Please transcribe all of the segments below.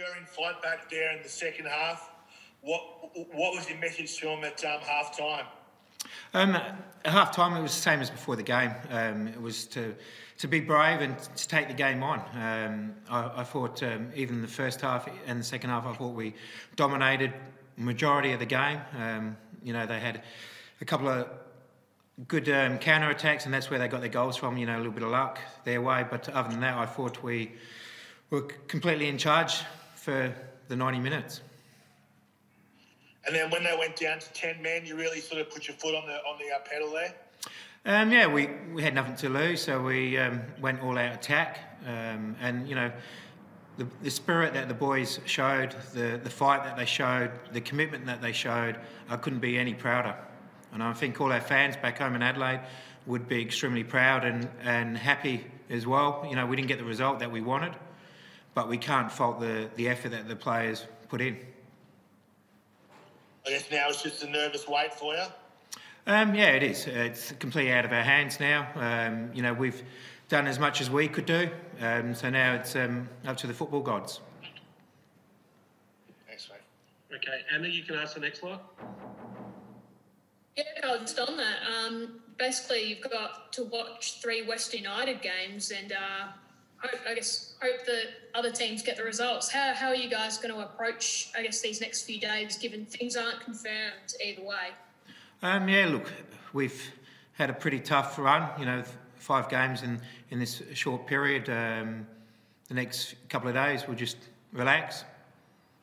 stirring fight back there in the second half. What what was your message to him at um, half time? Um, at half time, it was the same as before the game. Um, it was to to be brave and to take the game on. Um, I, I, thought um, even the first half and the second half, I thought we dominated majority of the game. Um, you know, they had a couple of good um, counter attacks, and that's where they got their goals from. You know, a little bit of luck their way, but other than that, I thought we were completely in charge for the 90 minutes. And then when they went down to 10 men, you really sort of put your foot on the on the uh, pedal there. Um, yeah, we, we had nothing to lose, so we um, went all out attack. Um, and, you know, the, the spirit that the boys showed, the, the fight that they showed, the commitment that they showed, I couldn't be any prouder. And I think all our fans back home in Adelaide would be extremely proud and, and happy as well. You know, we didn't get the result that we wanted, but we can't fault the, the effort that the players put in. I guess now it's just a nervous wait for you. Um, yeah, it is. It's completely out of our hands now. Um, you know, we've done as much as we could do, um, so now it's um, up to the football gods. Thanks, mate. Okay, Anna, you can ask the next one. Yeah, Carl, just on that. Um, basically, you've got to watch three Western United games and uh, hope, I guess, hope that other teams get the results. How, how are you guys going to approach, I guess, these next few days, given things aren't confirmed either way? Um, yeah, look, we've had a pretty tough run. You know, five games in in this short period. Um, the next couple of days, we'll just relax,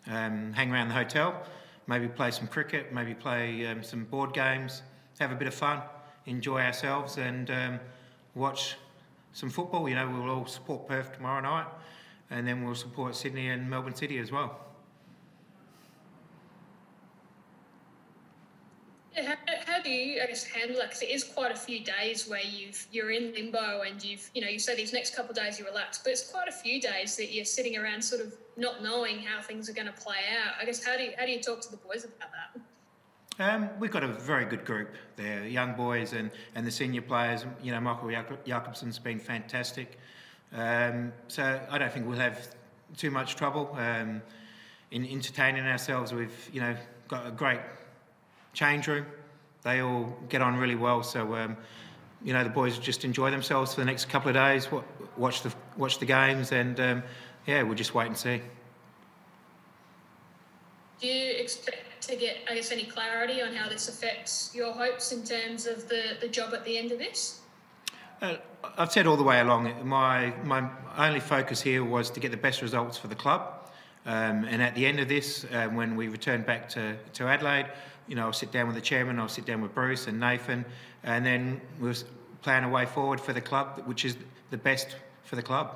um, hang around the hotel, maybe play some cricket, maybe play um, some board games, have a bit of fun, enjoy ourselves, and um, watch some football. You know, we'll all support Perth tomorrow night, and then we'll support Sydney and Melbourne City as well. how, how do you, I guess, handle that? Because it is quite a few days where you've you're in limbo and you've, you know, you say these next couple of days you relax, but it's quite a few days that you're sitting around sort of not knowing how things are going to play out. I guess how do you, how do you talk to the boys about that? Um, we've got a very good group there, young boys and, and the senior players. You know, Michael Jakobsen's been fantastic. Um, so I don't think we'll have too much trouble um, in entertaining ourselves. We've, you know, got a great change room. They all get on really well. So, um, you know, the boys just enjoy themselves for the next couple of days, watch the watch the games, and um, yeah, we'll just wait and see. Do you expect to get, I guess, any clarity on how this affects your hopes in terms of the, the job at the end of this? Uh, I've said all the way along, my, my only focus here was to get the best results for the club. Um, and at the end of this, um, when we return back to, to Adelaide, you know, I'll sit down with the chairman, I'll sit down with Bruce and Nathan, and then we'll plan a way forward for the club, which is the best for the club.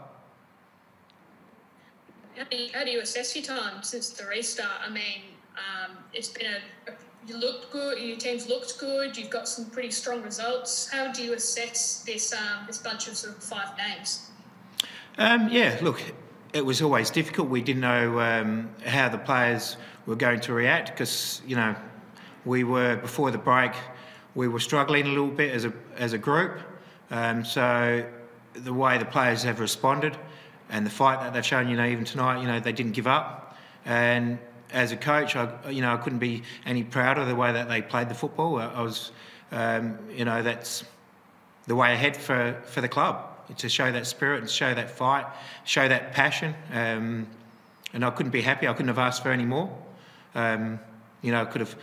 How do you, how do you assess your time since the restart? I mean, um, it's been a, a you looked good. Your team's looked good. You've got some pretty strong results. How do you assess this um, this bunch of sort of five games? Um, yeah, look, it was always difficult. We didn't know um, how the players were going to react because you know we were before the break, we were struggling a little bit as a as a group. Um, so the way the players have responded and the fight that they've shown, you know, even tonight, you know, they didn't give up. And as a coach, I, you know, I couldn't be any prouder of the way that they played the football. I was, um, you know, that's the way ahead for, for the club to show that spirit and show that fight, show that passion. Um, and I couldn't be happy. I couldn't have asked for any more. Um, you know, I could have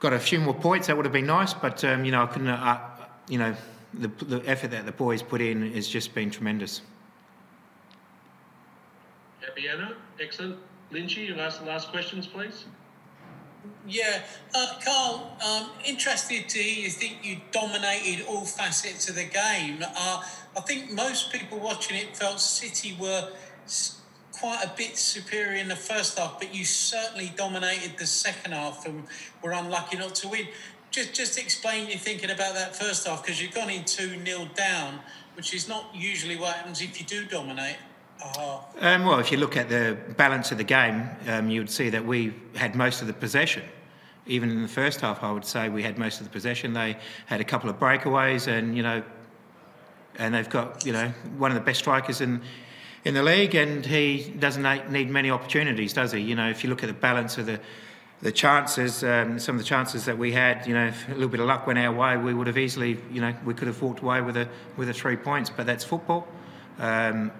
got a few more points. That would have been nice, but um, you know, I couldn't. Uh, you know, the, the effort that the boys put in has just been tremendous. Happy Anna, excellent. Lynchy, you ask the last questions, please. Yeah, uh, Carl, um, interested to hear you think you dominated all facets of the game. Uh, I think most people watching it felt City were quite a bit superior in the first half, but you certainly dominated the second half and were unlucky not to win. Just, just explain your thinking about that first half because you've gone in 2 0 down, which is not usually what happens if you do dominate. Uh-huh. Um, well, if you look at the balance of the game, um, you would see that we had most of the possession. Even in the first half, I would say we had most of the possession. They had a couple of breakaways, and you know, and they've got you know one of the best strikers in in the league, and he doesn't need many opportunities, does he? You know, if you look at the balance of the the chances, um, some of the chances that we had, you know, if a little bit of luck went our way, we would have easily, you know, we could have walked away with a with a three points. But that's football. Um,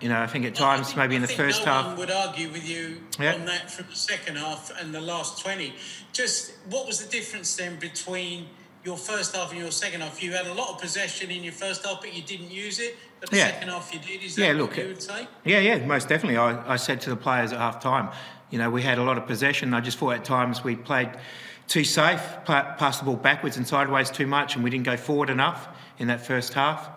you know, I think at times, think- maybe in I the think first no half, one would argue with you Yeah. on that from the second half and the last 20. Just what was the difference then between your first half and your second half? You had a lot of possession in your first half, but you didn't use it. But the Yeah. second half you did. Is that Yeah, what look, you would say? Yeah, yeah, most definitely. I, I said to the players at half time, you know, we had a lot of possession. I just thought at times we played too safe, passed the ball backwards and sideways too much, and we didn't go forward enough in that first half.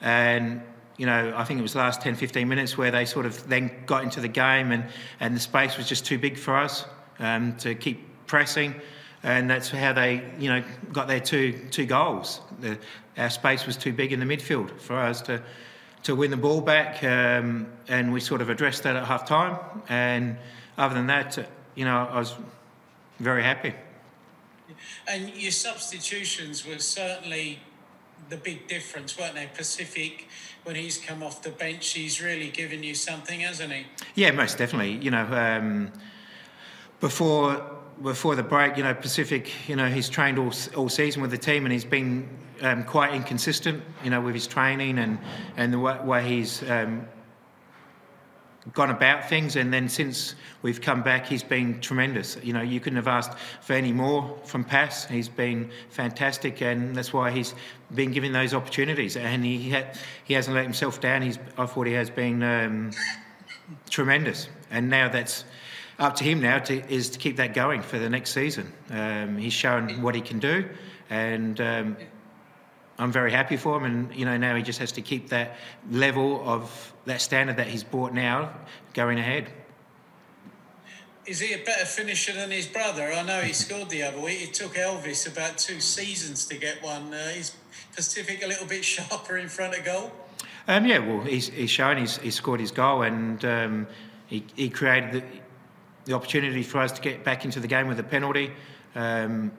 And, you know, I think it was the last 10, 15 minutes where they sort of then got into the game and, and the space was just too big for us um, to keep pressing. And that's how they, you know, got their two two goals. The, our space was too big in the midfield for us to to win the ball back, um, and we sort of addressed that at half time. And other than that, you know, I was very happy. And your substitutions were certainly the big difference, weren't they? Pacifique, when he's come off the bench, he's really given you something, hasn't he? Yeah, most definitely. You know, um, before before the break, you know, Pacifique, you know, he's trained all all season with the team, and he's been um, quite inconsistent. You know, with his training and and the way, way he's um, gone about things. And then since we've come back, he's been tremendous. You know, you couldn't have asked for any more from Pass. He's been fantastic, and that's why he's been given those opportunities. And he he hasn't let himself down. He's I thought he has been um, tremendous. And now that's up to him now to, is to keep that going for the next season. Um, he's shown what he can do, and um, I'm very happy for him. And you know now he just has to keep that level of that standard that he's brought now going ahead. Is he a better finisher than his brother? I know he scored the other week. It took Elvis about two seasons to get one. Uh, is Pacifique a little bit sharper in front of goal? Um, yeah, well, he's, he's shown he's, he's scored his goal and um, he, he created the, the opportunity for us to get back into the game with a penalty. Um,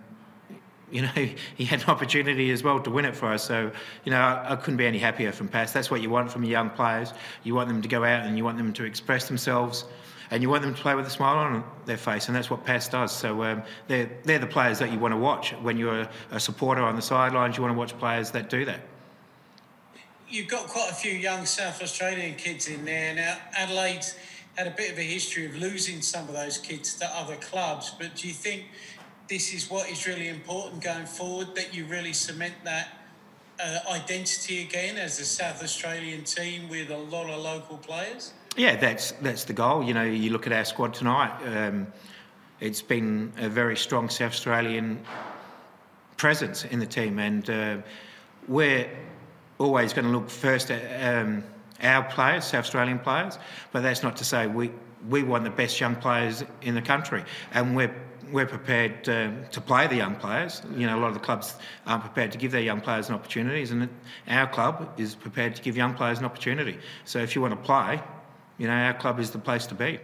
you know, he had an opportunity as well to win it for us. So, you know, I, I couldn't be any happier from Pass. That's what you want from your young players. You want them to go out and you want them to express themselves and you want them to play with a smile on their face, and that's what Pass does. So um, they're, they're the players that you want to watch. When you're a, a supporter on the sidelines, you want to watch players that do that. You've got quite a few young South Australian kids in there. Now, Adelaide had a bit of a history of losing some of those kids to other clubs, but do you think this is what is really important going forward that you really cement that uh, identity again as a South Australian team with a lot of local players? Yeah, that's that's the goal. You know, you look at our squad tonight. Um, it's been a very strong South Australian presence in the team, and uh, we're always going to look first at um, our players, South Australian players. But that's not to say we we want the best young players in the country, and we're we're prepared uh, to play the young players. You know, a lot of the clubs aren't prepared to give their young players an opportunities, and our club is prepared to give young players an opportunity. So if you want to play, you know, our club is the place to be.